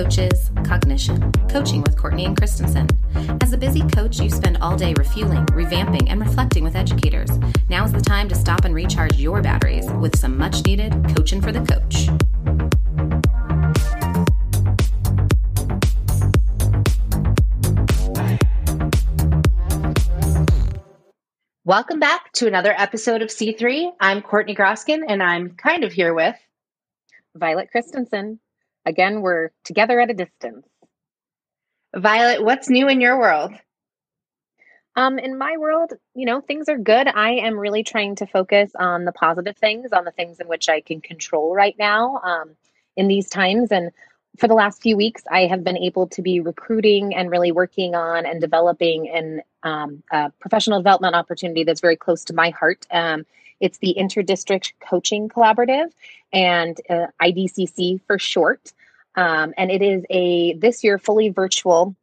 C3 Connecting, Coaches, Cognition, Coaching with Courtney and Christensen. As a busy coach, you spend all day refueling, revamping, and reflecting with educators. Now is the time to stop and recharge your batteries with some much needed coaching for the coach. Welcome back to another episode of C3. I'm Courtney Groskin, and I'm kind of here with Violet Christensen. Again, we're together at a distance. Violet. What's new in your world? Um, in my world, you know, things are good. I am really trying to focus on the positive things, on the things in which I can control right now um, in these times. And for the last few weeks, I have been able to be recruiting and really working on and developing an um, a professional development opportunity that's very close to my heart. Um, it's the Interdistrict Coaching Collaborative and uh, IDCC for short. Um, and it is a this year fully virtual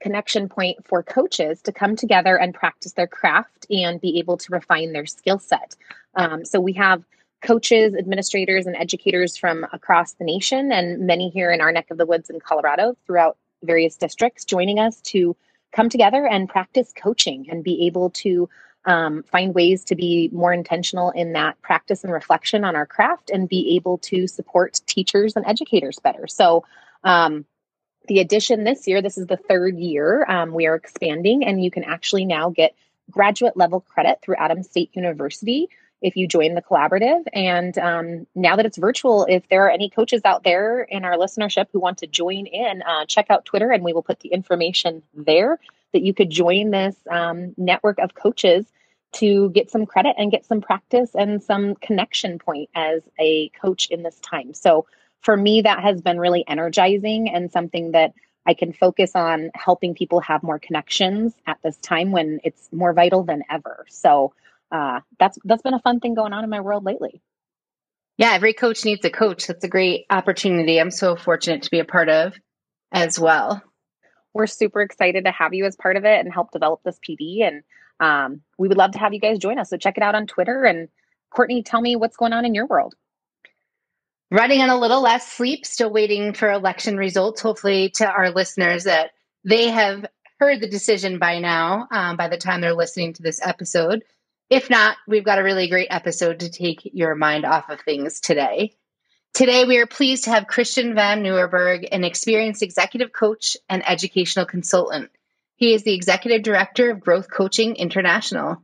connection point for coaches to come together and practice their craft and be able to refine their skill set. Um, so we have coaches, administrators, and educators from across the nation, and many here in our neck of the woods in Colorado throughout various districts joining us to come together and practice coaching and be able to um, find ways to be more intentional in that practice and reflection on our craft and be able to support teachers and educators better. So, um, the addition this year, this is the third year um, we are expanding, and you can actually now get graduate level credit through Adams State University if you join the collaborative. And um, now that it's virtual, if there are any coaches out there in our listenership who want to join in, uh, check out Twitter and we will put the information there that you could join this um, network of coaches to get some credit and get some practice and some connection point as a coach in this time. So for me, that has been really energizing and something that I can focus on helping people have more connections at this time when it's more vital than ever. So uh, that's that's been a fun thing going on in my world lately. Yeah, every coach needs a coach. That's a great opportunity. I'm so fortunate to be a part of as well. We're super excited to have you as part of it and help develop this PD. And um, we would love to have you guys join us. So check it out on Twitter. And Courtney, tell me what's going on in your world. Running on a little less sleep, still waiting for election results. Hopefully, to our listeners, that they have heard the decision by now, um, by the time they're listening to this episode. If not, we've got a really great episode to take your mind off of things today. Today, we are pleased to have Christian Van Nieuwerburgh, an experienced executive coach and educational consultant. He is the executive director of Growth Coaching International.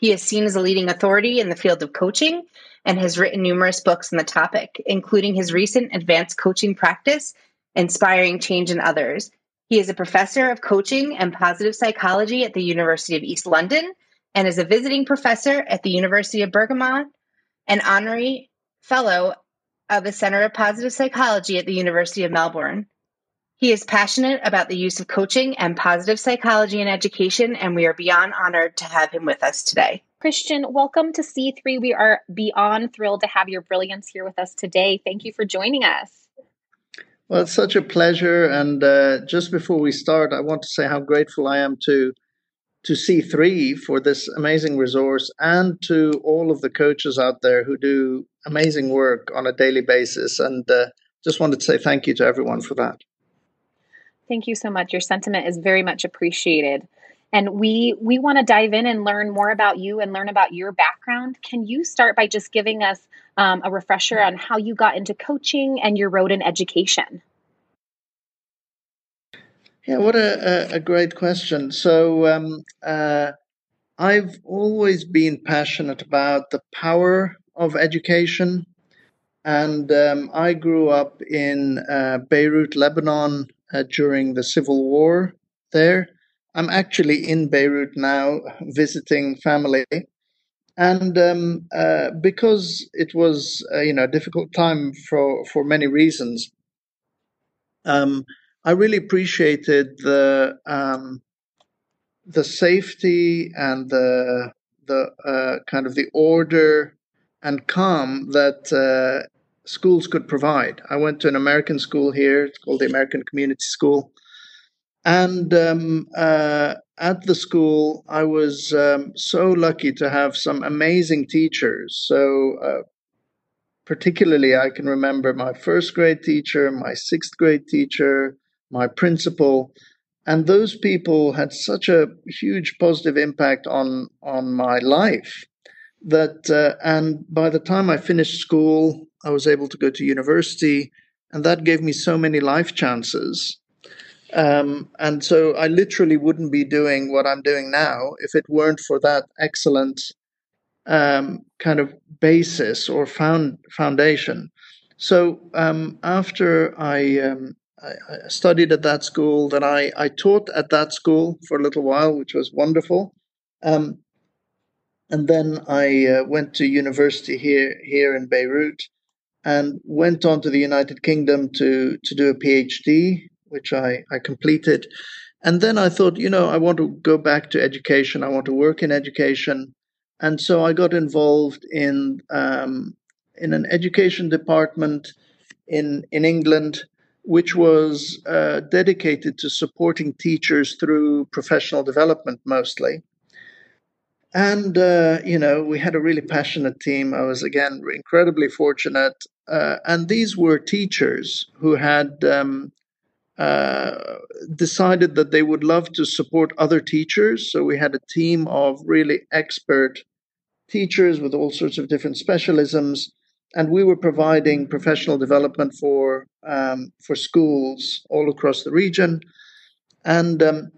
He is seen as a leading authority in the field of coaching and has written numerous books on the topic, including his recent advanced coaching practice, Inspiring Change in Others. He is a professor of coaching and positive psychology at the University of East London and is a visiting professor at the University of Bergamo, an honorary fellow of the Center of Positive Psychology at the University of Melbourne. He is passionate about the use of coaching and positive psychology in education, and we are beyond honored to have him with us today. Christian, welcome to C3. We are beyond thrilled to have your brilliance here with us today. Thank you for joining us. Well, it's such a pleasure. And uh, just before we start, I want to say how grateful I am to to C3 for this amazing resource and to all of the coaches out there who do amazing work on a daily basis. And uh, just wanted to say thank you to everyone for that. Thank you so much. Your sentiment is very much appreciated. And we we want to dive in and learn more about you and learn about your background. Can you start by just giving us um, a refresher on how you got into coaching and your road in education? Yeah, what a, a, great question. So, um, uh, I've always been passionate about the power of education. And um, I grew up in uh, Beirut, Lebanon uh, during the civil war there. I'm actually in Beirut now visiting family. And um, uh, because it was, uh, you know, a difficult time for, for many reasons, um, I really appreciated the um, the safety and the the uh, kind of the order and calm that uh, schools could provide. I went to an American school here. It's called the American Community School, and um, uh, at the school, I was um, so lucky to have some amazing teachers. So. Uh, particularly, I can remember my first grade teacher, my sixth grade teacher, my principal, and those people had such a huge positive impact on on my life that uh, and by the time I finished school, I was able to go to university, and that gave me so many life chances. Um, and so I literally wouldn't be doing what I'm doing now if it weren't for that excellent um, kind of basis or found foundation. So um, after I, um, I, I, studied at that school, then I, I taught at that school for a little while, which was wonderful. Um, and then I uh, went to university here here in Beirut, and went on to the United Kingdom to to do a PhD, which I I completed. And then I thought, you know, I want to go back to education. I want to work in education, and so I got involved in um, in an education department in in England, which was uh, dedicated to supporting teachers through professional development mostly. And, uh, you know, we had a really passionate team. I was, again, incredibly fortunate. Uh, and these were teachers who had um, uh, decided that they would love to support other teachers. So we had a team of really expert teachers with all sorts of different specialisms. And we were providing professional development for um, for schools all across the region. And um,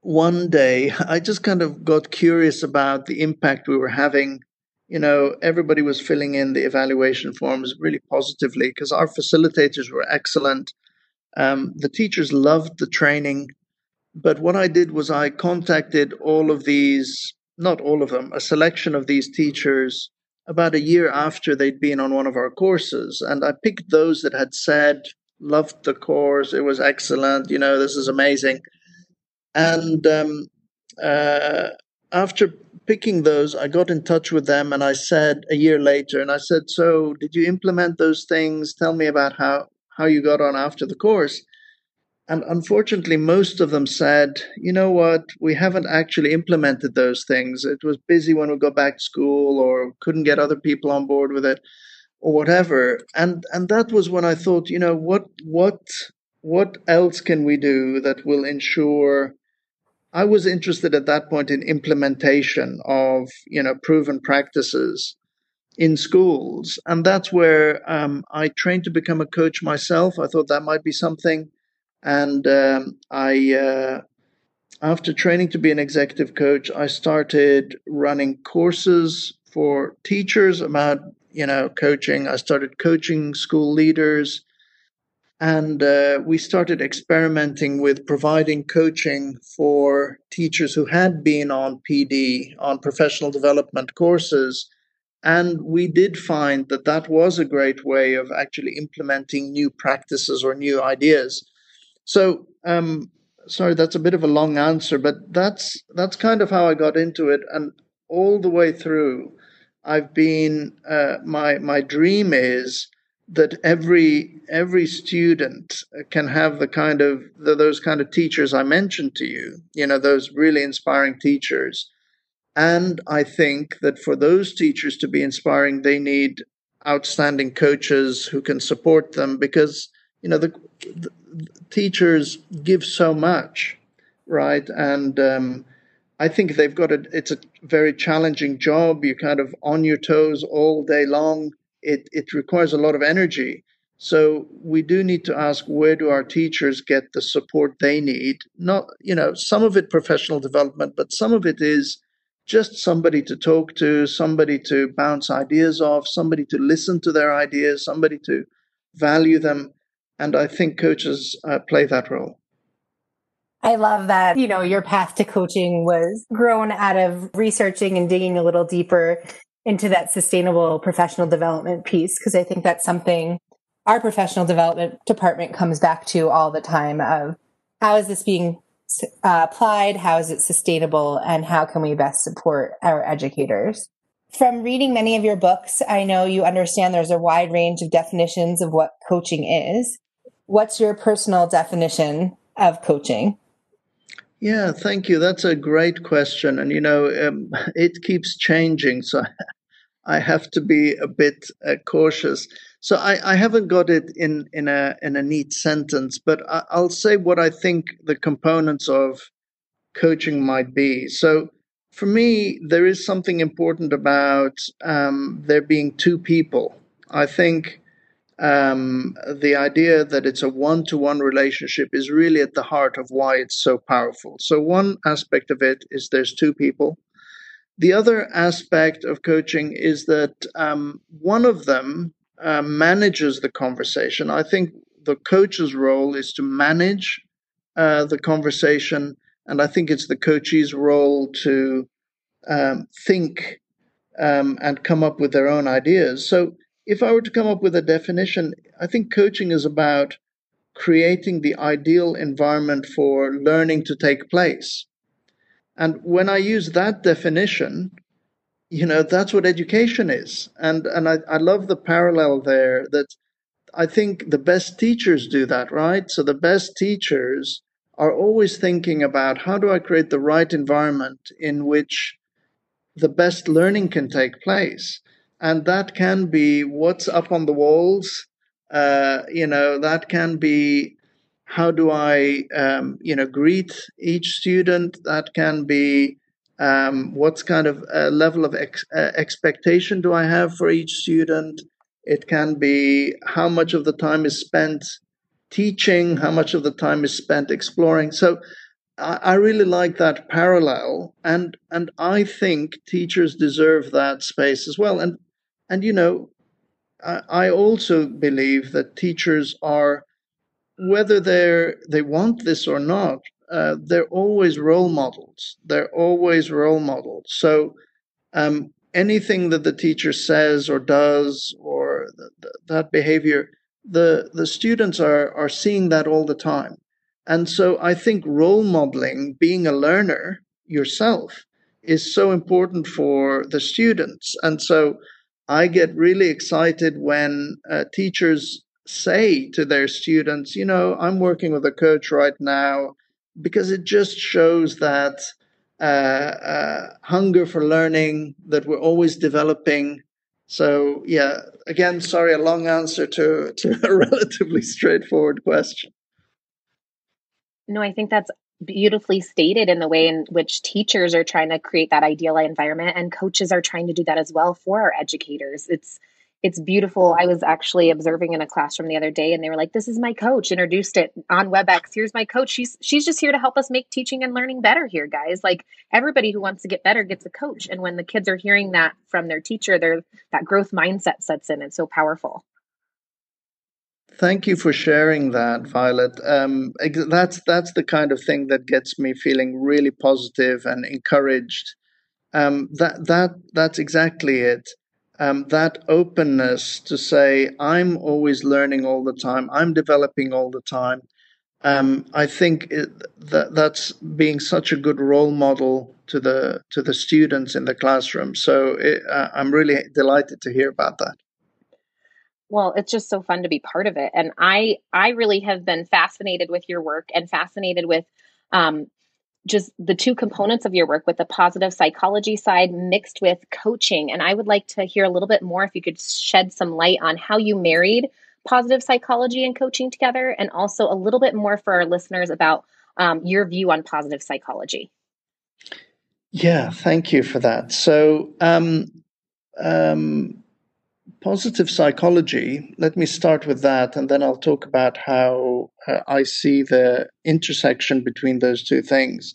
one day I just kind of got curious about the impact we were having. You know, everybody was filling in the evaluation forms really positively because our facilitators were excellent. Um, the teachers loved the training. But what I did was I contacted all of these, not all of them, a selection of these teachers about a year after they'd been on one of our courses. And I picked those that had said, loved the course, it was excellent, you know, this is amazing. And um, uh, after picking those, I got in touch with them and I said a year later, and I said, So, did you implement those things? Tell me about how, how you got on after the course. And unfortunately, most of them said, you know what, we haven't actually implemented those things. It was busy when we got back to school or couldn't get other people on board with it or whatever. And and that was when I thought, you know, what what what else can we do that will ensure I was interested at that point in implementation of you know proven practices in schools, and that's where um, I trained to become a coach myself. I thought that might be something, and um, I uh, after training to be an executive coach, I started running courses for teachers about you know coaching. I started coaching school leaders and uh, we started experimenting with providing coaching for teachers who had been on PD, on professional development courses. And we did find that that was a great way of actually implementing new practices or new ideas. So, um, sorry, that's a bit of a long answer, but that's that's kind of how I got into it. And all the way through, I've been uh, my my dream is that every every student can have the kind of the, those kind of teachers I mentioned to you, you know, those really inspiring teachers. And I think that for those teachers to be inspiring, they need outstanding coaches who can support them because you know the, the teachers give so much, right? And um, I think they've got a. It's a very challenging job. You're kind of on your toes all day long it, it requires a lot of energy. So we do need to ask where do our teachers get the support they need? Not, you know, some of it professional development, but some of it is just somebody to talk to, somebody to bounce ideas off, somebody to listen to their ideas, somebody to value them. And I think coaches uh, play that role. I love that, you know, your path to coaching was grown out of researching and digging a little deeper into that sustainable professional development piece because I think that's something our professional development department comes back to all the time of how is this being uh, applied how is it sustainable and how can we best support our educators from reading many of your books i know you understand there's a wide range of definitions of what coaching is what's your personal definition of coaching yeah, thank you. That's a great question. And, you know, um, it keeps changing. So I have to be a bit uh, cautious. So I, I, haven't got it in in a in a neat sentence, but I, I'll say what I think the components of coaching might be. So for me, there is something important about um, there being two people. I think um, the idea that it's a one to one relationship is really at the heart of why it's so powerful. So, one aspect of it is there's two people. The other aspect of coaching is that um, one of them uh, manages the conversation. I think the coach's role is to manage uh, the conversation, and I think it's the coachee's role to um, think um, and come up with their own ideas. So, if I were to come up with a definition, I think coaching is about creating the ideal environment for learning to take place. And when I use that definition, you know, that's what education is. And and I, I love the parallel there that I think the best teachers do that, right? So the best teachers are always thinking about how do I create the right environment in which the best learning can take place and that can be what's up on the walls. Uh, you know, that can be how do I, um, you know, greet each student. That can be um, what's kind of a level of ex- uh, expectation do I have for each student. It can be how much of the time is spent teaching, how much of the time is spent exploring. So I, really like that parallel, and and I think teachers deserve that space as well. And and you know, I, I also believe that teachers are, whether they're they want this or not, uh, they're always role models. They're always role models. So um, anything that the teacher says or does or th- th- that behavior, the the students are are seeing that all the time. And so I think role modeling, being a learner yourself, is so important for the students. And so I get really excited when uh, teachers say to their students, you know, I'm working with a coach right now, because it just shows that uh, uh, hunger for learning, that we're always developing. So, yeah, again, sorry, a long answer to, to a relatively straightforward question. No, I think that's beautifully stated in the way in which teachers are trying to create that ideal environment and coaches are trying to do that as well for our educators. It's it's beautiful. I was actually observing in a classroom the other day and they were like this is my coach introduced it on webex. Here's my coach. She's she's just here to help us make teaching and learning better here guys. Like everybody who wants to get better gets a coach and when the kids are hearing that from their teacher their that growth mindset sets in. It's so powerful Thank you for sharing that, Violet. Um, that's that's the kind of thing that gets me feeling really positive and encouraged. Um, that that that's exactly it. Um, that openness to say I'm always learning all the time. I'm developing all the time. Um, I think it, that that's being such a good role model to the to the students in the classroom. So it, uh, I'm really delighted to hear about that well it's just so fun to be part of it. And i i really have been fascinated with your work and fascinated with um, just the two components of your work with the positive psychology side mixed with coaching. And i would like to hear a little bit more if you could shed some light on how you married positive psychology and coaching together and also a little bit more for our listeners about um, your view on positive psychology. Yeah thank you for that. So um, um, positive psychology, let me start with that, and then I'll talk about how uh, I see the intersection between those two things.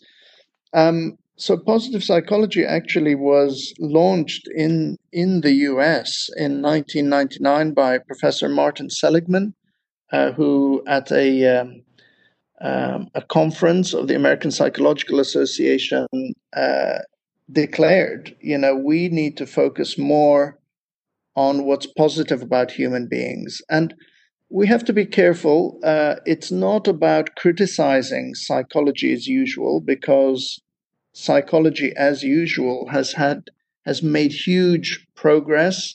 Um, so, positive psychology actually was launched in, in the US in 1999 by Professor Martin Seligman, uh, who at a, um, um, a conference of the American Psychological Association uh, declared, you know, we need to focus more on what's positive about human beings. And we have to be careful. Uh, it's not about criticizing psychology as usual, because psychology as usual has had has made huge progress.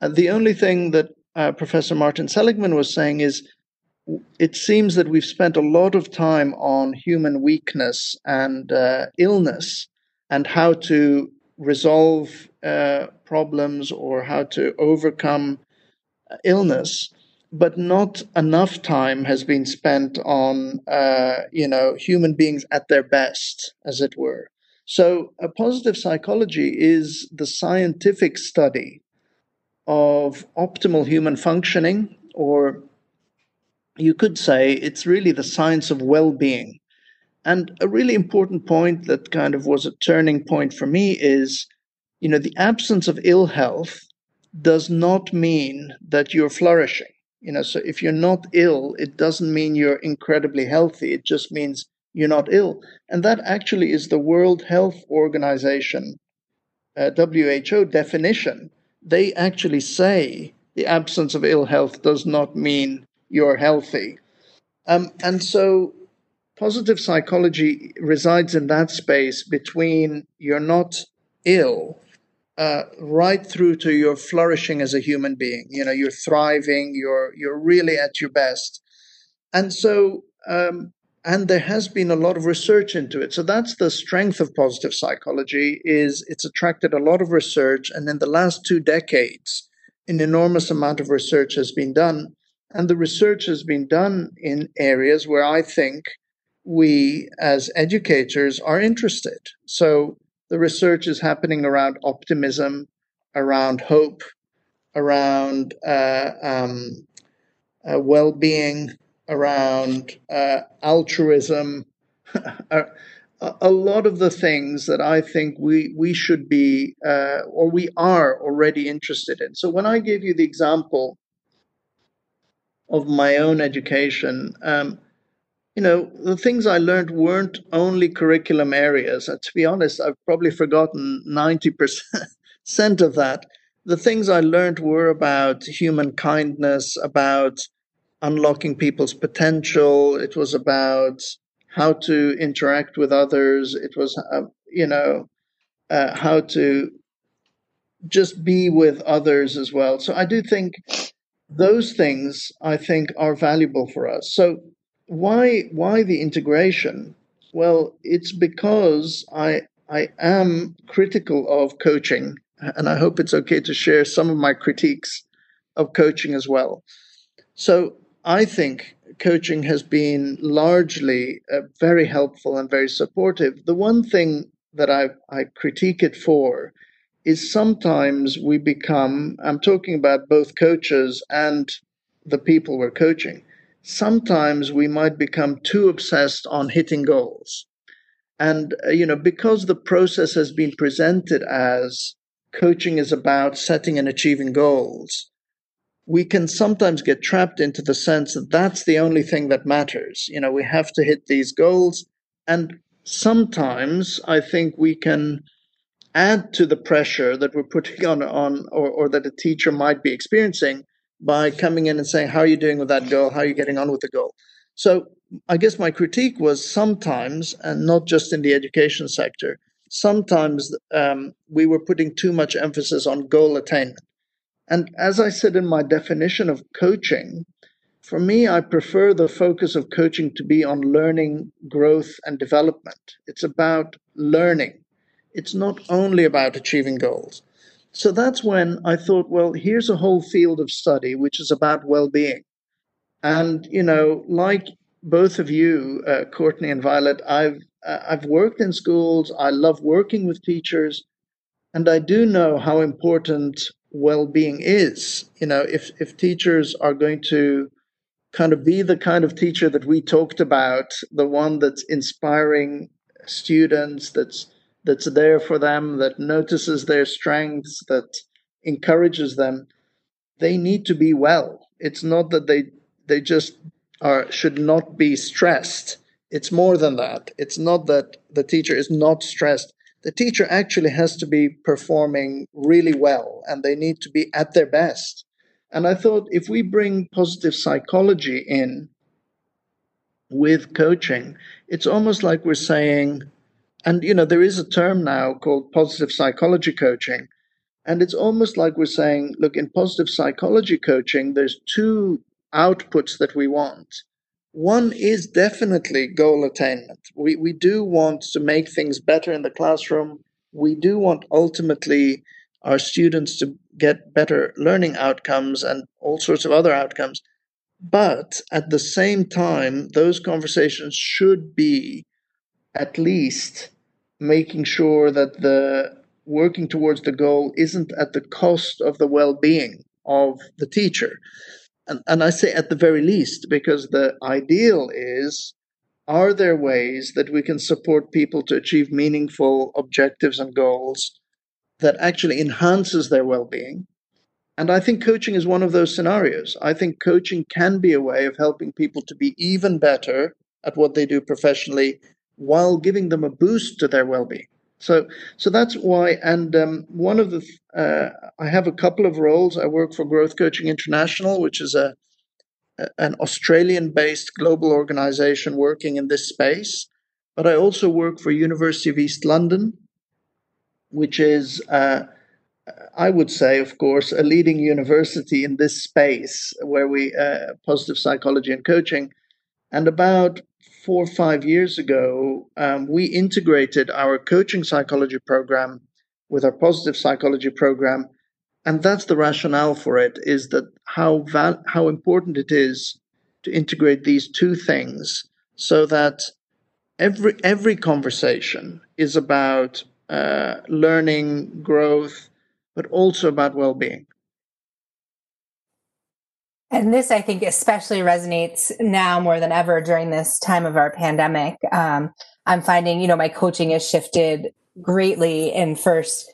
And the only thing that uh, Professor Martin Seligman was saying is it seems that we've spent a lot of time on human weakness and uh, illness and how to resolve uh, problems or how to overcome illness, but not enough time has been spent on uh, you know human beings at their best, as it were. So, a positive psychology is the scientific study of optimal human functioning, or you could say it's really the science of well being. And a really important point that kind of was a turning point for me is you know, the absence of ill health does not mean that you're flourishing. You know, so if you're not ill, it doesn't mean you're incredibly healthy. It just means you're not ill. And that actually is the World Health Organization, uh, WHO definition. They actually say the absence of ill health does not mean you're healthy. Um, and so positive psychology resides in that space between you're not ill uh, right through to your flourishing as a human being. You know, you're thriving, you're you're really at your best, and so um, and there has been a lot of research into it. So that's the strength of positive psychology is it's attracted a lot of research, and in the last two decades, an enormous amount of research has been done, and the research has been done in areas where I think we as educators are interested. So the research is happening around optimism, around hope, around uh, um, uh, well being, around uh, altruism. a lot of the things that I think we we should be uh, or we are already interested in. So when I gave you the example of my own education, um, you know, the things I learned weren't only curriculum areas. And to be honest, I've probably forgotten 90% of that. The things I learned were about human kindness, about unlocking people's potential. It was about how to interact with others. It was, uh, you know, uh, how to just be with others as well. So I do think those things I think are valuable for us. So why why the integration? Well, it's because I I am critical of coaching, and I hope it's okay to share some of my critiques of coaching as well. So I think coaching has been largely uh, very helpful and very supportive. The one thing that I, I critique it for is sometimes we become, I'm talking about both coaches and the people we're coaching, sometimes we might become too obsessed on hitting goals. And, uh, you know, because the process has been presented as coaching is about setting and achieving goals, we can sometimes get trapped into the sense that that's the only thing that matters. You know, we have to hit these goals. And sometimes I think we can add to the pressure that we're putting on, on or, or that a teacher might be experiencing by coming in and saying, How are you doing with that goal? How are you getting on with the goal? So I guess my critique was sometimes, and not just in the education sector, sometimes um, we were putting too much emphasis on goal attainment. And as I said in my definition of coaching, for me, I prefer the focus of coaching to be on learning, growth, and development. It's about learning. It's not only about achieving goals. So that's when I thought, well, here's a whole field of study which is about well being. And, you know, like both of you, uh, Courtney and Violet, I've, uh, I've worked in schools, I love working with teachers, and I do know how important well being is. You know, if, if teachers are going to kind of be the kind of teacher that we talked about, the one that's inspiring students, that's that's there for them, that notices their strengths, that encourages them, they need to be well. It's not that they they just are should not be stressed. It's more than that. It's not that the teacher is not stressed. The teacher actually has to be performing really well and they need to be at their best. And I thought if we bring positive psychology in with coaching, it's almost like we're saying, and, you know, there is a term now called positive psychology coaching. And it's almost like we're saying, look, in positive psychology coaching, there's two outputs that we want. One is definitely goal attainment. We, we do want to make things better in the classroom. We do want ultimately our students to get better learning outcomes and all sorts of other outcomes. But at the same time, those conversations should be at least making sure that the working towards the goal isn't at the cost of the well being of the teacher. And, and I say at the very least, because the ideal is are there ways that we can support people to achieve meaningful objectives and goals that actually enhances their well-being and i think coaching is one of those scenarios i think coaching can be a way of helping people to be even better at what they do professionally while giving them a boost to their well-being. So so that's why and um, one of the uh, i have a couple of roles. I work for growth coaching international which is a an Australian based global organization working in this space, but I also work for University of East London, which is, uh, I would say, of course, a leading university in this space where we uh, positive psychology and coaching. And about four or five years ago, um, we integrated our coaching psychology program with our positive psychology program. And that's the rationale for it is that how val- how important it is to integrate these two things so that every every conversation is about uh, learning growth but also about well-being and this i think especially resonates now more than ever during this time of our pandemic um, i'm finding you know my coaching has shifted greatly in first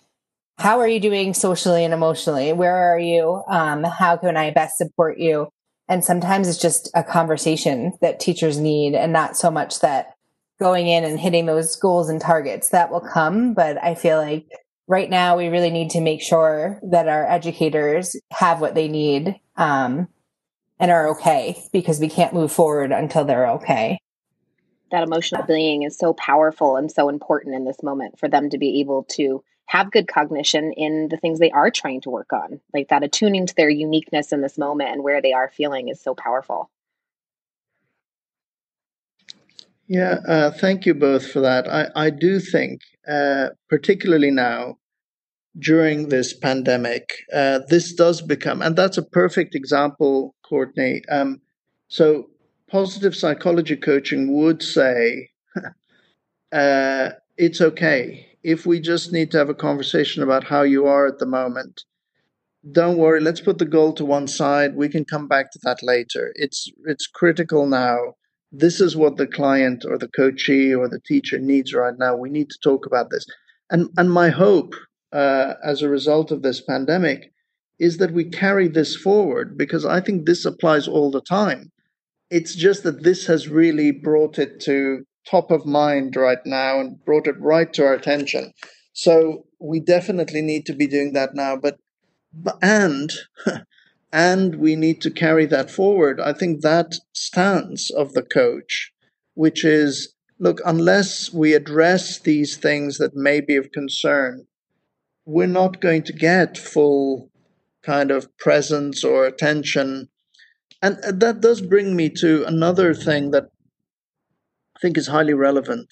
how are you doing socially and emotionally? Where are you? Um, how can I best support you? And sometimes it's just a conversation that teachers need and not so much that going in and hitting those goals and targets that will come. But I feel like right now we really need to make sure that our educators have what they need um, and are okay because we can't move forward until they're okay. That emotional being is so powerful and so important in this moment for them to be able to have good cognition in the things they are trying to work on. Like that attuning to their uniqueness in this moment and where they are feeling is so powerful. Yeah, uh, thank you both for that. I, I do think, uh, particularly now during this pandemic, uh, this does become, and that's a perfect example, Courtney. Um, so, positive psychology coaching would say uh, it's okay if we just need to have a conversation about how you are at the moment, don't worry, let's put the goal to one side. We can come back to that later. It's it's critical now. This is what the client or the coachee or the teacher needs right now. We need to talk about this. And and my hope uh, as a result of this pandemic is that we carry this forward because I think this applies all the time. It's just that this has really brought it to top of mind right now and brought it right to our attention. So we definitely need to be doing that now. But, and and we need to carry that forward. I think that stance of the coach, which is look, unless we address these things that may be of concern, we're not going to get full kind of presence or attention. And that does bring me to another thing that I think is highly relevant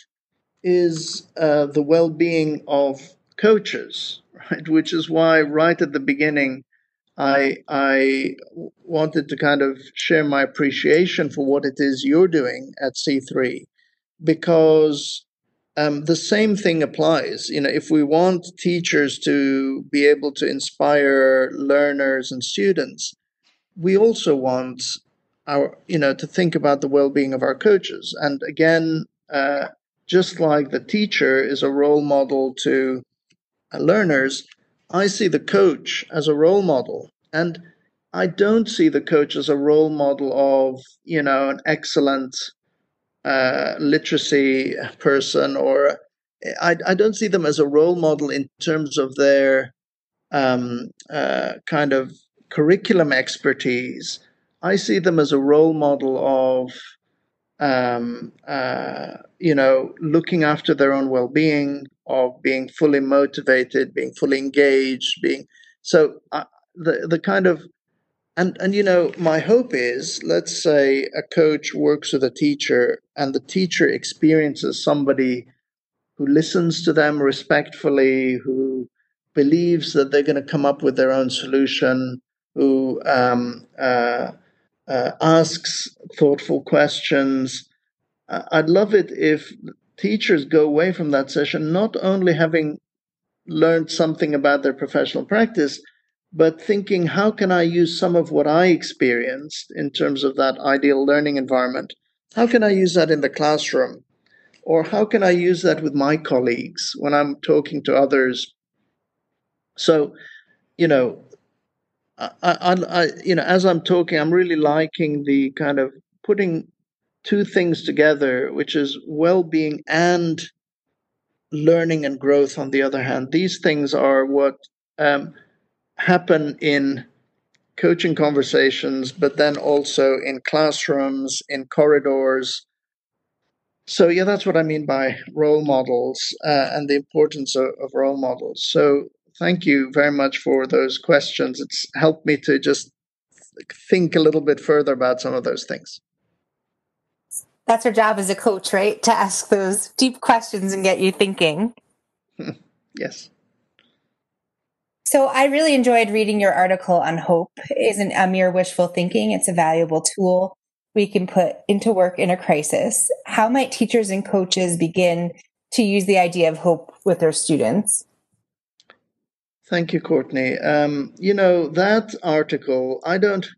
is uh, the well-being of coaches, right? Which is why right at the beginning, I I wanted to kind of share my appreciation for what it is you're doing at C3, because um, the same thing applies. You know, if we want teachers to be able to inspire learners and students, we also want our you know to think about the well-being of our coaches and again uh, just like the teacher is a role model to uh, learners i see the coach as a role model and i don't see the coach as a role model of you know an excellent uh, literacy person or I, I don't see them as a role model in terms of their um, uh, kind of curriculum expertise. I see them as a role model of, um, uh, you know, looking after their own well-being, of being fully motivated, being fully engaged, being so uh, the the kind of and and you know my hope is let's say a coach works with a teacher and the teacher experiences somebody who listens to them respectfully who believes that they're going to come up with their own solution, who um, uh, uh, asks thoughtful questions. I'd love it if teachers go away from that session not only having learned something about their professional practice, but thinking, how can I use some of what I experienced in terms of that ideal learning environment? How can I use that in the classroom? Or how can I use that with my colleagues when I'm talking to others? So, you know, I, I, I, you know, as I'm talking, I'm really liking the kind of putting two things together, which is well-being and learning and growth. On the other hand, these things are what um, happen in coaching conversations, but then also in classrooms, in corridors. So, yeah, that's what I mean by role models uh, and the importance of, of role models. So, thank you very much for those questions. It's helped me to just think a little bit further about some of those things. That's our job as a coach, right? To ask those deep questions and get you thinking. yes. So I really enjoyed reading your article on hope isn't a mere wishful thinking. It's a valuable tool we can put into work in a crisis. How might teachers and coaches begin to use the idea of hope with their students? Thank you, Courtney. Um, you know that article. I don't.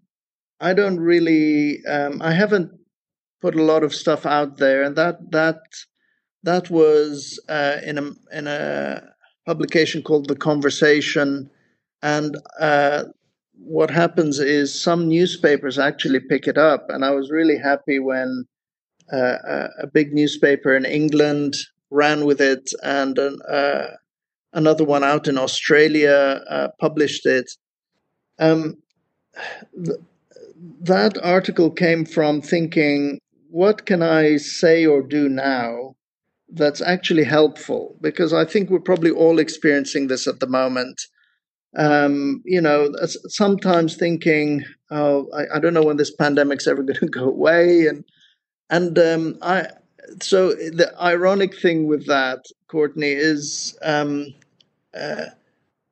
I don't really. Um, I haven't put a lot of stuff out there, and that that that was uh, in a in a publication called The Conversation. And uh, what happens is some newspapers actually pick it up. And I was really happy when uh, a big newspaper in England ran with it and uh, another one out in Australia uh, published it. Um, th- that article came from thinking, what can I say or do now that's actually helpful because I think we're probably all experiencing this at the moment. Um, you know, sometimes thinking, oh, I, I, don't know when this pandemic's ever going to go away, and and um, I. So the ironic thing with that, Courtney, is um, uh,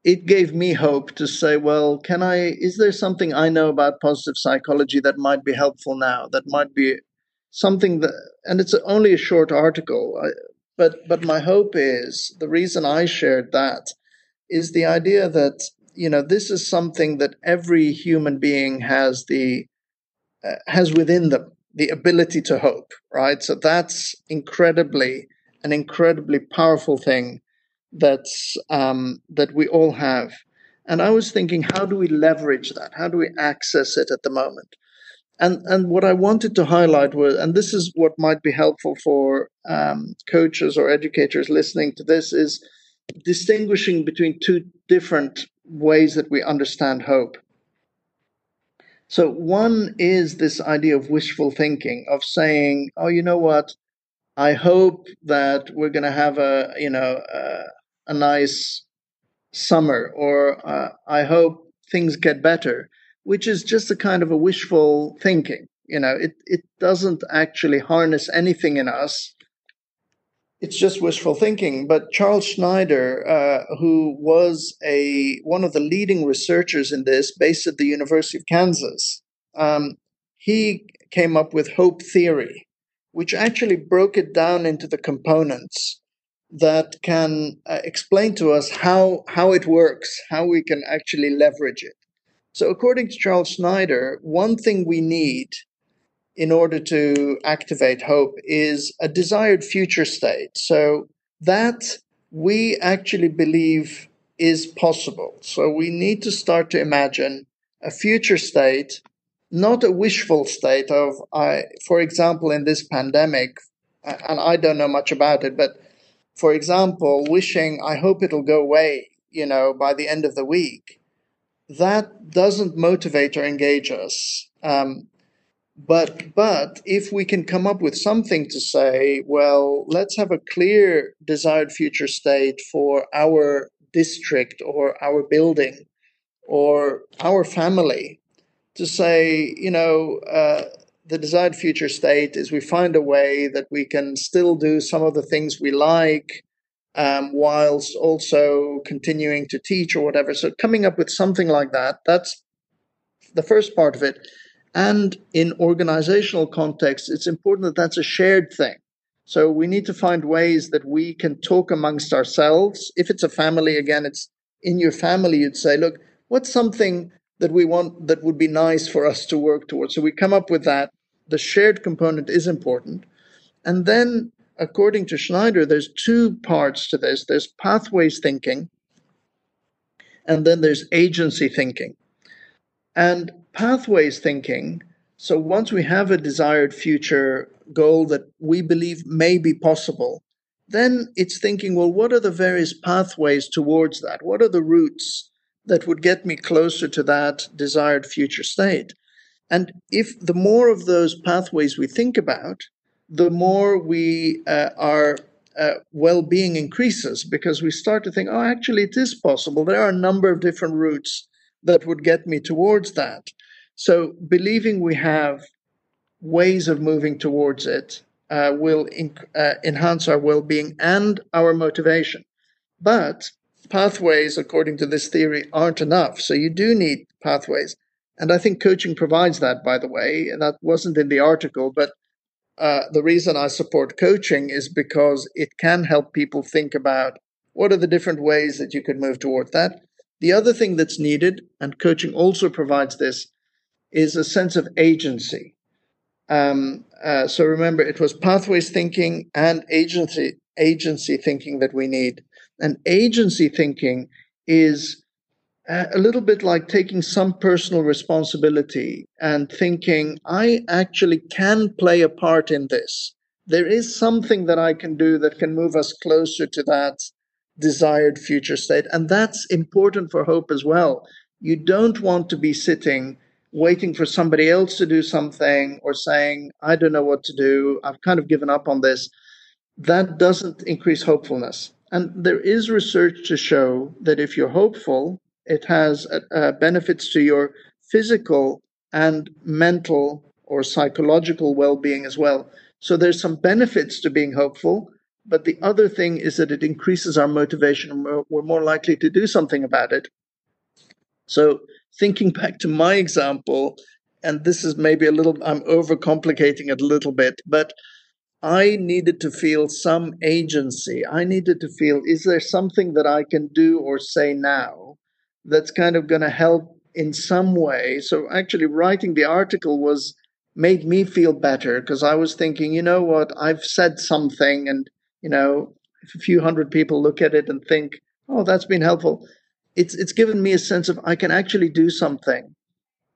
it gave me hope to say, well, can I? Is there something I know about positive psychology that might be helpful now? That might be something that, and it's only a short article. But but my hope is the reason I shared that is the idea that you know this is something that every human being has the uh, has within them the ability to hope right? So that's incredibly an incredibly powerful thing that's um, that we all have. And i was thinking how do we leverage that? How do we access it at the moment and and what I wanted to highlight was, and this is what might be helpful for um, coaches or educators listening to this, is distinguishing between two different ways that we understand hope. So one is this idea of wishful thinking, of saying, "Oh, you know what? I hope that we're going to have a you know a, a nice summer, or uh, I hope things get better." Which is just a kind of a wishful thinking. You know, it, it doesn't actually harness anything in us. It's just wishful thinking. But Charles Snyder, uh, who was a one of the leading researchers in this, based at the University of Kansas, um, he came up with hope theory, which actually broke it down into the components that can uh, explain to us how how it works, how we can actually leverage it. So, according to Charles Snyder, one thing we need in order to activate hope is a desired future state. So, that we actually believe is possible. So, we need to start to imagine a future state, not a wishful state of, I, for example, in this pandemic, and I don't know much about it, but for example, wishing, I hope it'll go away, you know, by the end of the week that doesn't motivate or engage us. Um, but but if we can come up with something to say, well, let's have a clear desired future state for our district or our building or our family, to say, you know, uh, the desired future state is we find a way that we can still do some of the things we like, um, whilst also continuing to teach or whatever. So coming up with something like that, that's the first part of it. And in organizational context, it's important that that's a shared thing. So we need to find ways that we can talk amongst ourselves. If it's a family, again, it's in your family, you'd say, look, what's something that we want that would be nice for us to work towards? So we come up with that. The shared component is important. And then, according to Snyder, there's two parts to this there's pathways thinking, and then there's agency thinking. And pathways thinking, so once we have a desired future goal that we believe may be possible, then it's thinking, well, what are the various pathways towards that? What are the routes that would get me closer to that desired future state? And if the more of those pathways we think about, the more we uh, our uh, well-being increases because we start to think, oh, actually, it is possible. There are a number of different routes that would get me towards that. So believing we have ways of moving towards it uh, will in, uh, enhance our well-being and our motivation. But pathways, according to this theory, aren't enough. So you do need pathways. And I think coaching provides that, by the way. And that wasn't in the article, but uh, the reason I support coaching is because it can help people think about what are the different ways that you could move toward that. The other thing that's needed, and coaching also provides this, is a sense of agency. Um, uh, so remember, it was pathways thinking and agency agency thinking that we need. And agency thinking is a little bit like taking some personal responsibility and thinking, I actually can play a part in this. There is something that I can do that can move us closer to that desired future state. And that's important for hope as well. You don't want to be sitting waiting for somebody else to do something or saying, I don't know what to do. I've kind of given up on this. That doesn't increase hopefulness. And there is research to show that if you're hopeful, it has uh, uh, benefits to your physical and mental or psychological well being as well. So there's some benefits to being hopeful. But the other thing is that it increases our motivation. We're, we're more likely to do something about it. So, thinking back to my example, and this is maybe a little, I'm overcomplicating it a little bit, but I needed to feel some agency. I needed to feel, is there something that I can do or say now that's kind of going to help in some way. So actually writing the article was made me feel better because I was thinking, you know what, I've said something and you know, if a few hundred people look at it and think, oh, that's been helpful, it's it's given me a sense of I can actually do something.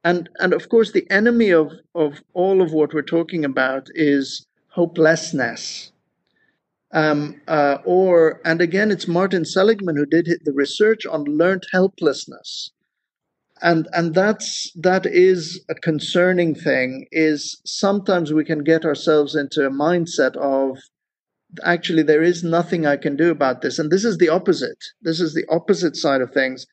And and of course the enemy of, of all of what we're talking about is hopelessness. Um, uh, or, and again, it's Martin Seligman who did the research on learned helplessness. And, and that's, that is a concerning thing is sometimes we can get ourselves into a mindset of actually there is nothing I can do about this. And this is the opposite. This is the opposite side of things.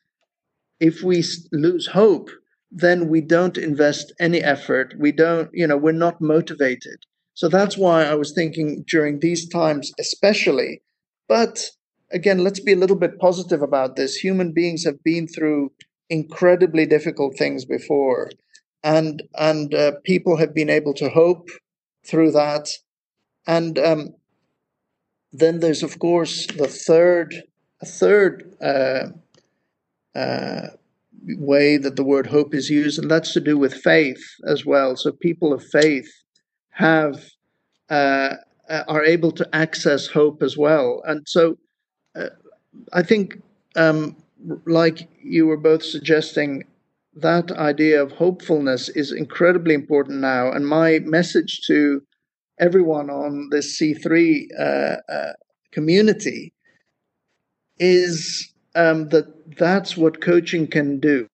If we lose hope, then we don't invest any effort. We don't, you know, we're not motivated. So that's why I was thinking during these times, especially. But again, let's be a little bit positive about this. Human beings have been through incredibly difficult things before, and and uh, people have been able to hope through that. And um, then there's of course the third, a third uh, uh, way that the word hope is used, and that's to do with faith as well. So people of faith have uh, uh, are able to access hope as well. And so, uh, I think, um, like you were both suggesting, that idea of hopefulness is incredibly important now. And my message to everyone on this C3 uh, uh, community is um, that that's what coaching can do.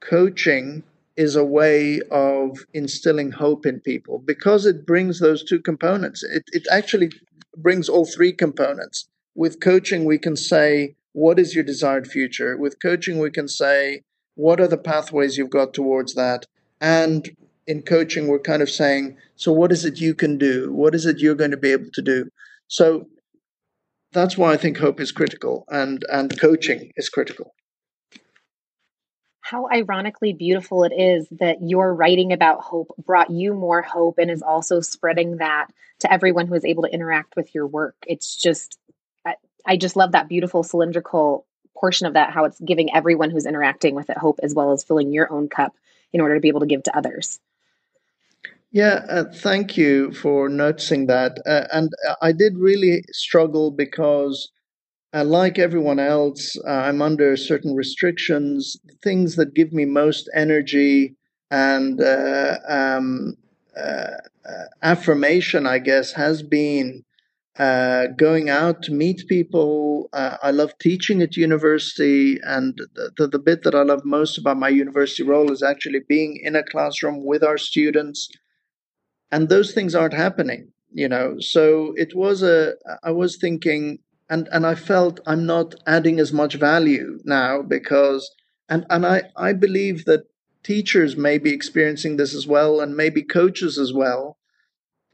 Coaching is a way of instilling hope in people because it brings those two components. It, it actually brings all three components. With coaching, we can say, What is your desired future? With coaching, we can say, What are the pathways you've got towards that? And in coaching, we're kind of saying, So, what is it you can do? What is it you're going to be able to do? So, that's why I think hope is critical and and coaching is critical. How ironically beautiful it is that your writing about hope brought you more hope and is also spreading that to everyone who is able to interact with your work. It's just, I, I just love that beautiful cylindrical portion of that, how it's giving everyone who's interacting with it hope as well as filling your own cup in order to be able to give to others. Yeah, uh, thank you for noticing that. Uh, and I did really struggle because, uh, like everyone else, uh, I'm under certain restrictions. Things that give me most energy and uh, um, uh, affirmation, I guess, has been uh, going out to meet people. Uh, I love teaching at university, and the, the, bit that I love most about my university role is actually being in a classroom with our students. And those things aren't happening, you know. So it was a. I was thinking, and and I felt I'm not adding as much value now because, and and I I believe that teachers may be experiencing this as well, and maybe coaches as well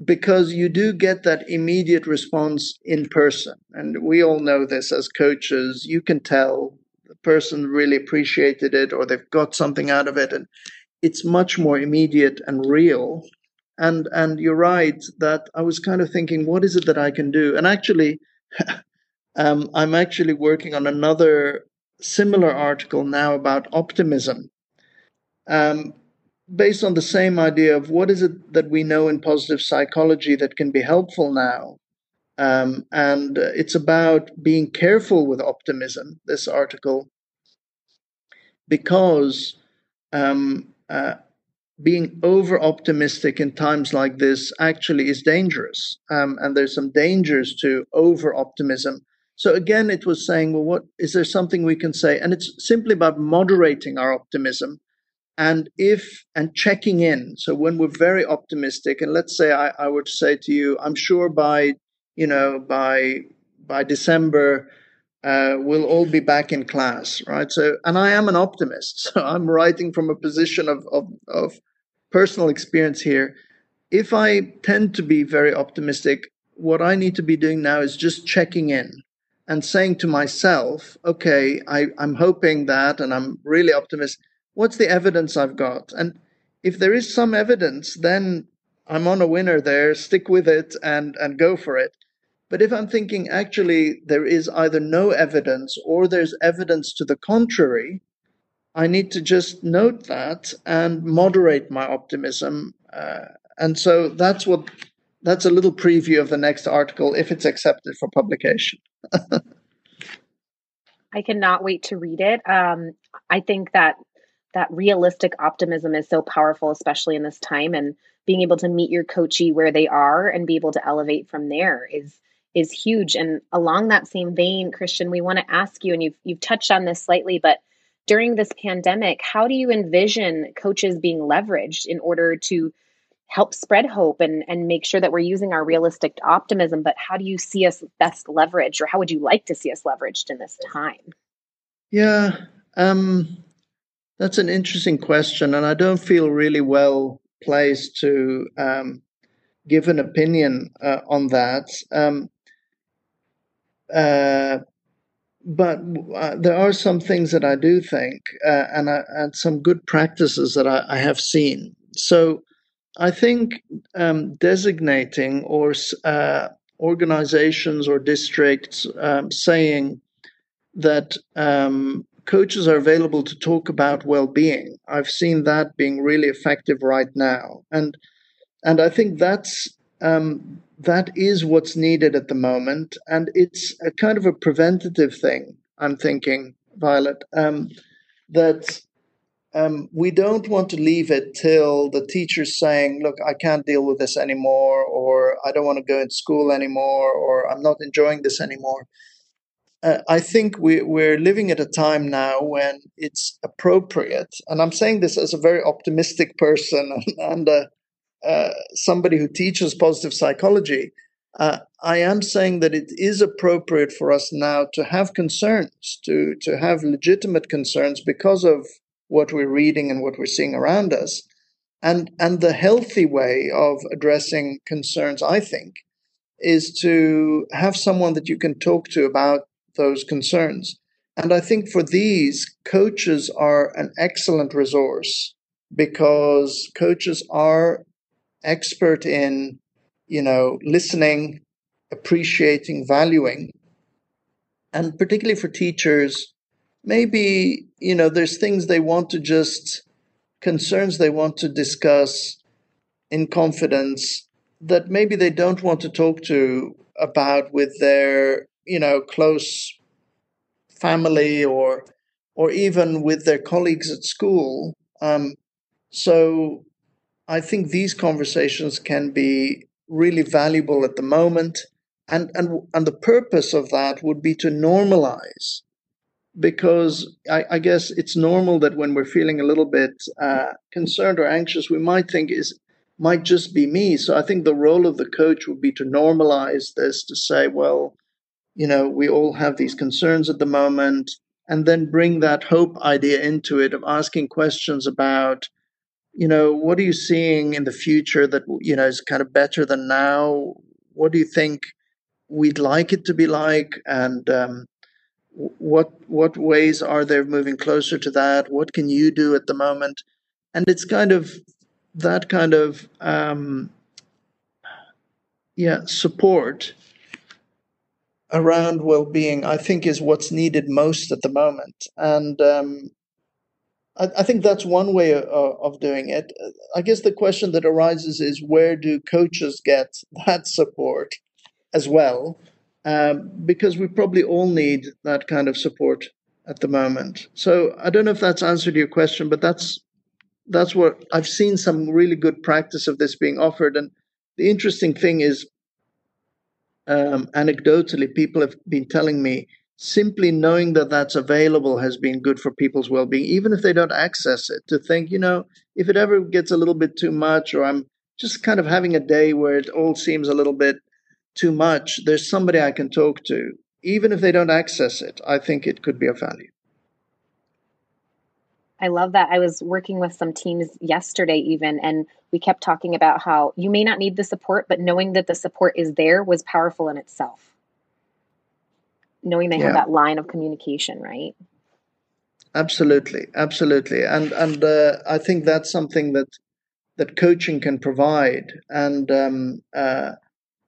because you do get that immediate response in person. And we all know this as coaches. You can tell the person really appreciated it or they've got something out of it. And it's much more immediate and real. And and you're right that I was kind of thinking, what is it that I can do? And actually, um, I'm actually working on another similar article now about optimism. Um, based on the same idea of what is it that we know in positive psychology that can be helpful now. Um, and uh, it's about being careful with optimism, this article, because um, uh, being over optimistic in times like this actually is dangerous. Um, and there's some dangers to over optimism. So again, it was saying, well, what is there something we can say? And it's simply about moderating our optimism and if and checking in. So when we're very optimistic and let's say I, I were to say to you i'm sure by you know by by december uh, we'll all be back in class right? So and i am an optimist so i'm writing from a position of, of, of personal experience here. If i tend to be very optimistic what i need to be doing now is just checking in and saying to myself okay I, i'm hoping that and i'm really optimistic what's the evidence I've got? And if there is some evidence, then I'm on a winner there, stick with it and, and go for it. But if I'm thinking actually there is either no evidence or there's evidence to the contrary, I need to just note that and moderate my optimism. Uh, and so that's what that's a little preview of the next article if it's accepted for publication. I cannot wait to read it. Um, I think that that realistic optimism is so powerful, especially in this time. And being able to meet your coachee where they are and be able to elevate from there is is huge. And along that same vein, Christian, we want to ask you, and you've you've touched on this slightly, but during this pandemic, how do you envision coaches being leveraged in order to help spread hope and, and make sure that we're using our realistic optimism? But how do you see us best leveraged, or how would you like to see us leveraged in this time? Yeah, um, that's an interesting question, and I don't feel really well placed to um, give an opinion uh, on that. Um, uh, but uh, there are some things that I do think, uh, and, I, and some good practices that I, I, have seen. So I think um, designating or uh, organizations or districts um, saying that um, coaches are available to talk about well-being. I've seen that being really effective right now, and and I think that's um, that is what's needed at the moment, and it's a kind of a preventative thing. I'm thinking, Violet, um, that um, we don't want to leave it till the teacher's saying, "Look, I can't deal with this anymore," or "I don't want to go in school anymore," or "I'm not enjoying this anymore." uh, I think we, we're living at a time now when it's appropriate, and I'm saying this as a very optimistic person and uh, uh, somebody who teaches positive psychology. Uh, I am saying that it is appropriate for us now to have concerns, to to have legitimate concerns because of what we're reading and what we're seeing around us, and and the healthy way of addressing concerns, I think, is to have someone that you can talk to about those concerns. And I think for these, coaches are an excellent resource because coaches are expert in, you know, listening, appreciating, valuing. And particularly for teachers, maybe, you know, there's things they want to just, concerns they want to discuss in confidence that maybe they don't want to talk to about with their, you know, close family or or even with their colleagues at school. Um, so I think these conversations can be really valuable at the moment. And, and, and the purpose of that would be to normalize because I, I guess it's normal that when we're feeling a little bit uh, concerned or anxious, we might think is might just be me. So I think the role of the coach would be to normalize this, to say, well, you know, we all have these concerns at the moment, and then bring that hope idea into it of asking questions about you know, what are you seeing in the future that, you know, is kind of better than now? What do you think we'd like it to be like? And um, what what ways are there moving closer to that? What can you do at the moment? And it's kind of that kind of um, yeah support around well-being. I think is what's needed most at the moment. And um, I, I think that's one way of, of doing it. I guess the question that arises is where do coaches get that support as well? Um, because we probably all need that kind of support at the moment. So I don't know if that's answered your question, but that's that's what I've seen some really good practice of this being offered. And the interesting thing is, um, anecdotally, people have been telling me simply knowing that that's available has been good for people's well-being even if they don't access it to think you know if it ever gets a little bit too much or i'm just kind of having a day where it all seems a little bit too much there's somebody i can talk to even if they don't access it i think it could be of value I love that. I was working with some teams yesterday, even, and we kept talking about how you may not need the support, but knowing that the support is there was powerful in itself knowing they yeah. have that line of communication, right? Absolutely, absolutely, and and uh, I think that's something that that coaching can provide, and um, uh,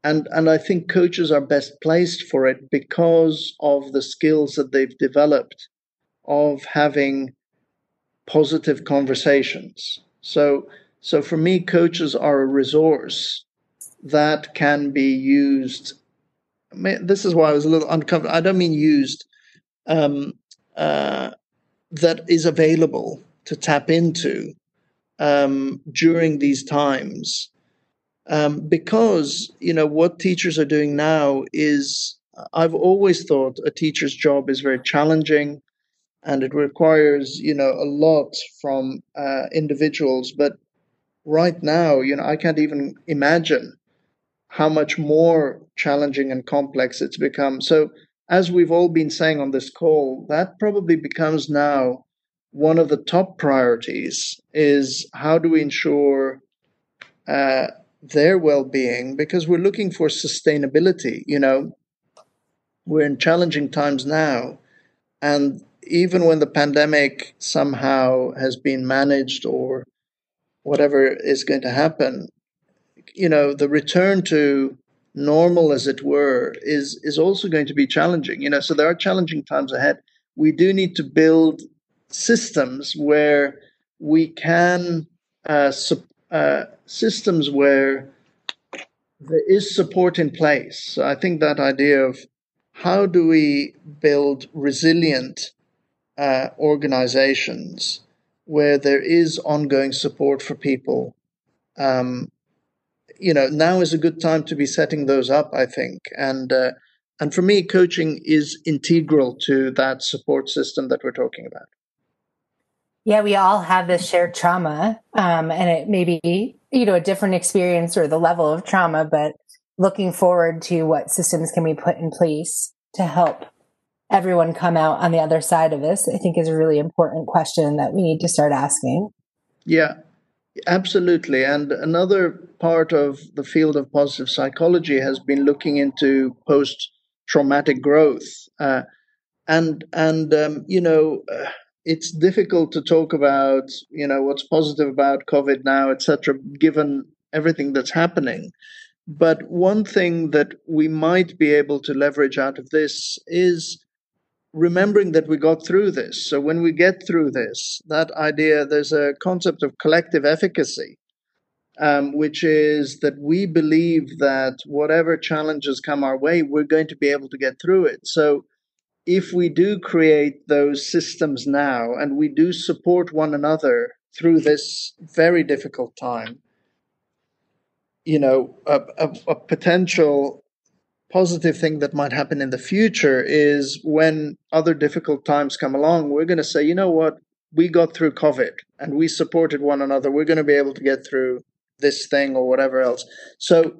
and and I think coaches are best placed for it because of the skills that they've developed of having positive conversations. So so for me, coaches are a resource that can be used this is why I was a little uncomfortable. I don't mean used, um, uh, that is available to tap into um, during these times. Um, because, you know, what teachers are doing now is, I've always thought a teacher's job is very challenging and it requires, you know, a lot from uh, individuals. But right now, you know, I can't even imagine how much more challenging and complex it's become. So, as we've all been saying on this call, that probably becomes now one of the top priorities is how do we ensure uh, their well-being because we're looking for sustainability you know we're in challenging times now and even when the pandemic somehow has been managed or whatever is going to happen you know, the return to normal, as it were, is is also going to be challenging. You know, so there are challenging times ahead. We do need to build systems where we can uh, uh, systems where there is support in place. So I think that idea of how do we build resilient uh, organizations where there is ongoing support for people um, you know, now is a good time to be setting those up, I think. And uh, and for me, coaching is integral to that support system that we're talking about. Yeah, we all have this shared trauma, um, and it may be you know a different experience or the level of trauma, but looking forward to what systems can we put in place to help everyone come out on the other side of this, I think is a really important question that we need to start asking. Yeah, Absolutely. And another part of the field of positive psychology has been looking into post traumatic growth. Uh, and, and um, you know, uh, it's difficult to talk about, you know, what's positive about COVID now, etc., given everything that's happening. But one thing that we might be able to leverage out of this is remembering that we got through this. So when we get through this, that idea, there's a concept of collective efficacy, um, which is that we believe that whatever challenges come our way, we're going to be able to get through it. So if we do create those systems now and we do support one another through this very difficult time, you know, a, a, a potential positive thing that might happen in the future is when other difficult times come along, we're going to say, you know what, we got through COVID and we supported one another. We're going to be able to get through this thing or whatever else. So,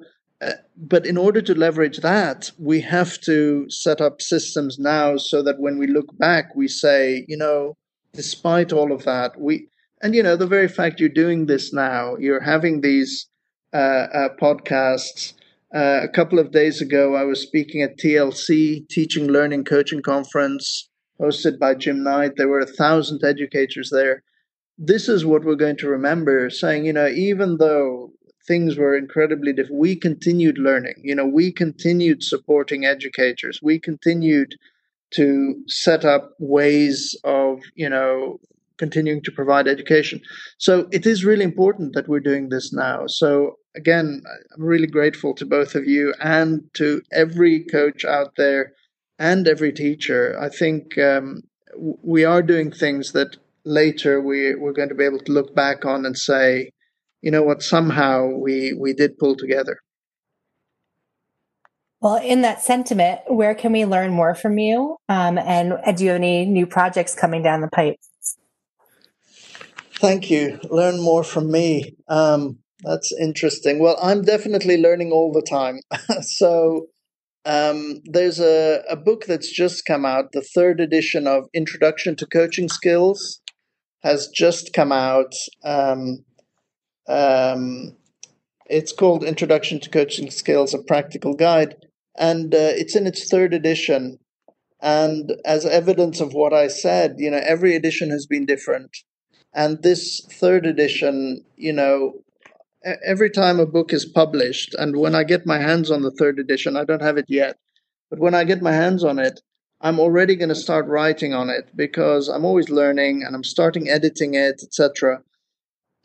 but in order to leverage that, we have to set up systems now so that when we look back, we say, you know, despite all of that, we, and you know, the very fact you're doing this now, you're having these uh, uh, podcasts uh, a couple of days ago, I was speaking at TLC, Teaching, Learning, Coaching Conference, hosted by Jim Knight. There were a thousand educators there. This is what we're going to remember saying, you know, even though things were incredibly difficult, we continued learning. You know, we continued supporting educators. We continued to set up ways of, you know, continuing to provide education. So it is really important that we're doing this now. So again, I'm really grateful to both of you and to every coach out there and every teacher. I think um, we are doing things that later we, we're going to be able to look back on and say, you know what, somehow we, we did pull together. Well, in that sentiment, where can we learn more from you? Um, and, and do you have any new projects coming down the pipe? Thank you. Learn more from me. Um, that's interesting. Well, I'm definitely learning all the time. so um, there's a, a book that's just come out. The third edition of Introduction to Coaching Skills has just come out. Um, um, it's called Introduction to Coaching Skills, a practical guide, and uh, it's in its third edition. And as evidence of what I said, you know, every edition has been different. And this third edition, you know, every time a book is published, and when I get my hands on the third edition, I don't have it yet, but when I get my hands on it, I'm already going to start writing on it because I'm always learning and I'm starting editing it, etc.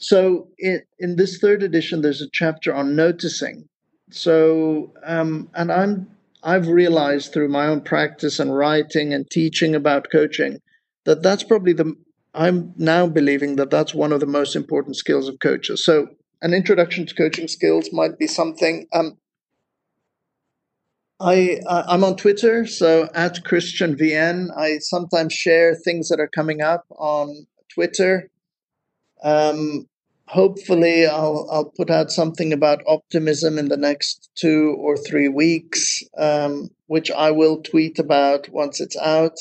So it, in this third edition, there's a chapter on noticing. So um, and I'm I've realized through my own practice and writing and teaching about coaching that that's probably the I'm now believing that that's one of the most important skills of coaches. So an introduction to coaching skills might be something. Um, I I'm on Twitter, so at Christian VN. I sometimes share things that are coming up on Twitter. Um, hopefully, I'll I'll put out something about optimism in the next two or three weeks, um, which I will tweet about once it's out.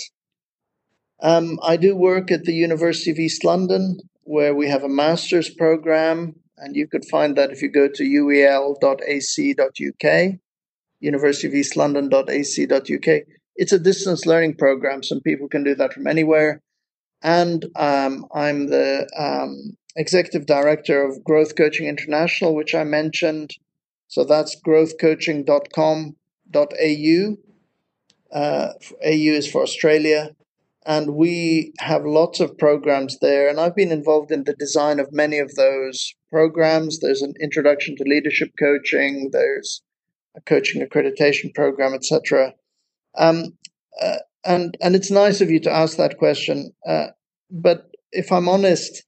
Um, I do work at the University of East London, where we have a master's program and you could find that if you go to uel.ac.uk, University of East London.ac.uk. It's a distance learning program, so people can do that from anywhere. And um, I'm the um, executive director of Growth Coaching International, which I mentioned. So that's growthcoaching.com.au. Uh, AU is for Australia and we have lots of programs there. And I've been involved in the design of many of those programs. There's an introduction to leadership coaching. There's a coaching accreditation program, etc. Um, uh, and and it's nice of you to ask that question. Uh, but if I'm honest,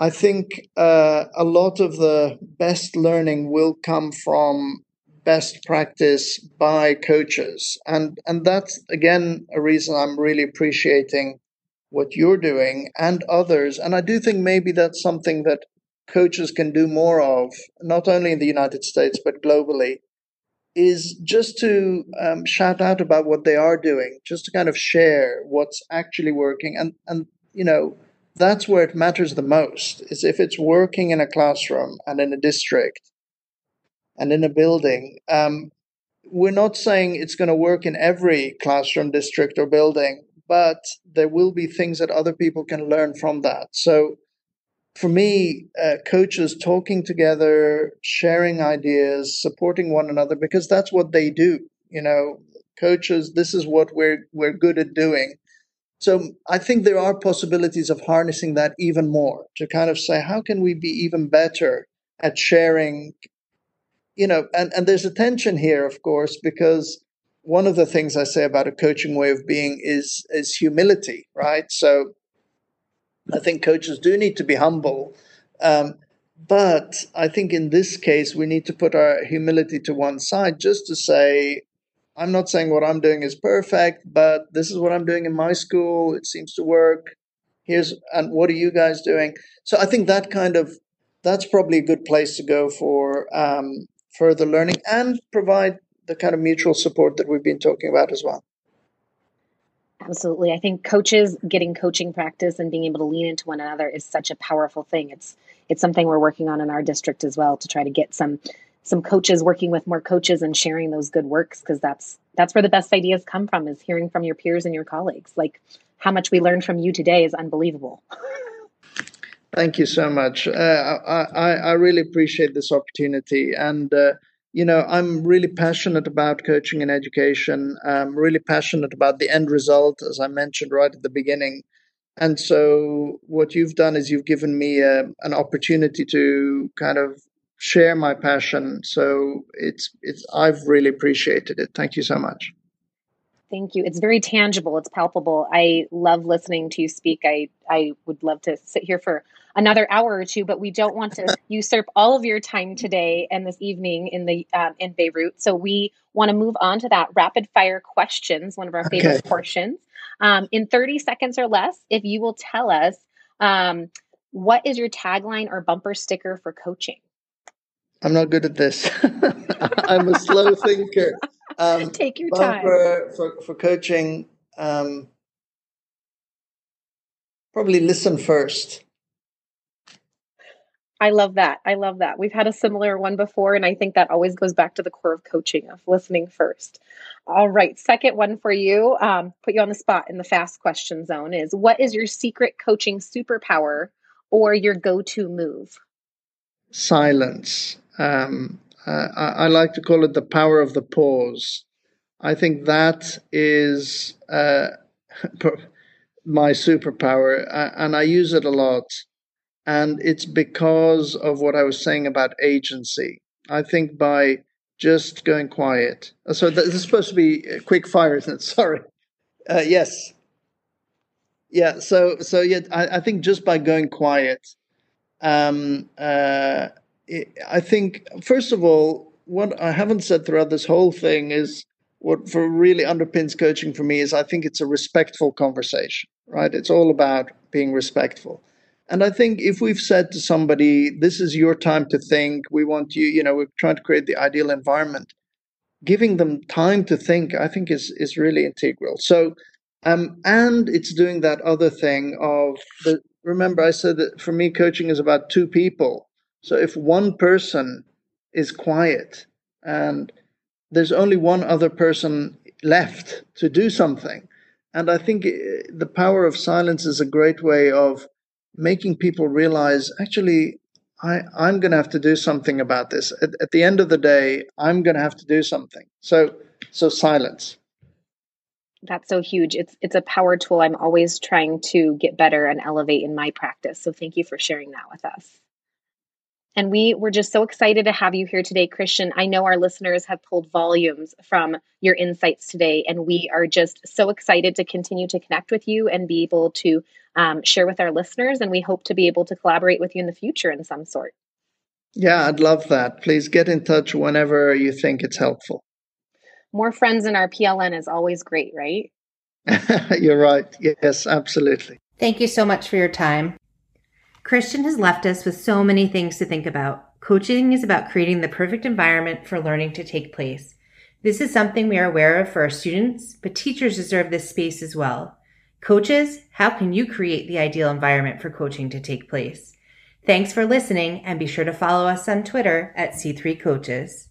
I think uh, a lot of the best learning will come from best practice by coaches. And, and that's, again, a reason I'm really appreciating what you're doing and others. And I do think maybe that's something that coaches can do more of, not only in the United States, but globally, is just to um, shout out about what they are doing, just to kind of share what's actually working. And, and, you know, that's where it matters the most is if it's working in a classroom and in a district and in a building. Um, we're not saying it's going to work in every classroom, district, or building, but there will be things that other people can learn from that. So, for me, uh, coaches talking together, sharing ideas, supporting one another, because that's what they do. You know, coaches, this is what we're we're good at doing. So I think there are possibilities of harnessing that even more to kind of say, how can we be even better at sharing you know, and, and there's a tension here, of course, because one of the things I say about a coaching way of being is is humility, right? So I think coaches do need to be humble. Um, but I think in this case, we need to put our humility to one side just to say, I'm not saying what I'm doing is perfect, but this is what I'm doing in my school. It seems to work. Here's, and what are you guys doing? So I think that kind of, that's probably a good place to go for um, further learning and provide the kind of mutual support that we've been talking about as well. Absolutely. I think coaches getting coaching practice and being able to lean into one another is such a powerful thing. It's it's something we're working on in our district as well to try to get some some coaches working with more coaches and sharing those good works because that's that's where the best ideas come from is hearing from your peers and your colleagues. Like how much we learned from you today is unbelievable. Thank you so much. Uh, I, I really appreciate this opportunity. And, uh, you know, I'm really passionate about coaching and education. I'm really passionate about the end result, as I mentioned right at the beginning. And so, what you've done is you've given me a, uh, an opportunity to kind of share my passion. So it's it's I've really appreciated it. Thank you so much. Thank you. It's very tangible. It's palpable. I love listening to you speak. I I would love to sit here for another hour or two, but we don't want to usurp all of your time today and this evening in the um, in Beirut. So we want to move on to that rapid fire questions, one of our favorite okay. portions. Um, in 30 seconds or less, if you will tell us um, what is your tagline or bumper sticker for coaching? I'm not good at this. I'm a slow thinker. Um, Take your time. For, for, for coaching, um, probably listen first. I love that. I love that. We've had a similar one before, and I think that always goes back to the core of coaching of listening first. All right, second one for you, um, put you on the spot in the fast question zone is what is your secret coaching superpower or your go to move? Silence. Um, I, I, like to call it the power of the pause. I think that is uh, my superpower, uh, and I use it a lot. And it's because of what I was saying about agency. I think by just going quiet. Uh, so this is supposed to be quick fire, isn't it? Sorry. Uh, yes. Yeah. So so yeah, I, I, think just by going quiet, um, uh, I think first of all, what I haven't said throughout this whole thing is what for really underpins coaching for me is I think it's a respectful conversation, right? It's all about being respectful. And I think if we've said to somebody, this is your time to think, we want you, you know, we're trying to create the ideal environment, giving them time to think, I think is is really integral. So um, and it's doing that other thing of the remember I said that for me coaching is about two people. So if one person is quiet and there's only one other person left to do something, and I think the power of silence is a great way of making people realize actually I, I'm going to have to do something about this. At, at the end of the day, I'm going to have to do something. So, so silence. That's so huge. It's it's a power tool. I'm always trying to get better and elevate in my practice. So thank you for sharing that with us. And we were just so excited to have you here today, Christian. I know our listeners have pulled volumes from your insights today, and we are just so excited to continue to connect with you and be able to um, share with our listeners. And we hope to be able to collaborate with you in the future in some sort. Yeah, I'd love that. Please get in touch whenever you think it's helpful. More friends in our PLN is always great, right? You're right. Yes, absolutely. Thank you so much for your time. Christian has left us with so many things to think about. Coaching is about creating the perfect environment for learning to take place. This is something we are aware of for our students, but teachers deserve this space as well. Coaches, how can you create the ideal environment for coaching to take place? Thanks for listening and be sure to follow us on Twitter at C3 Coaches.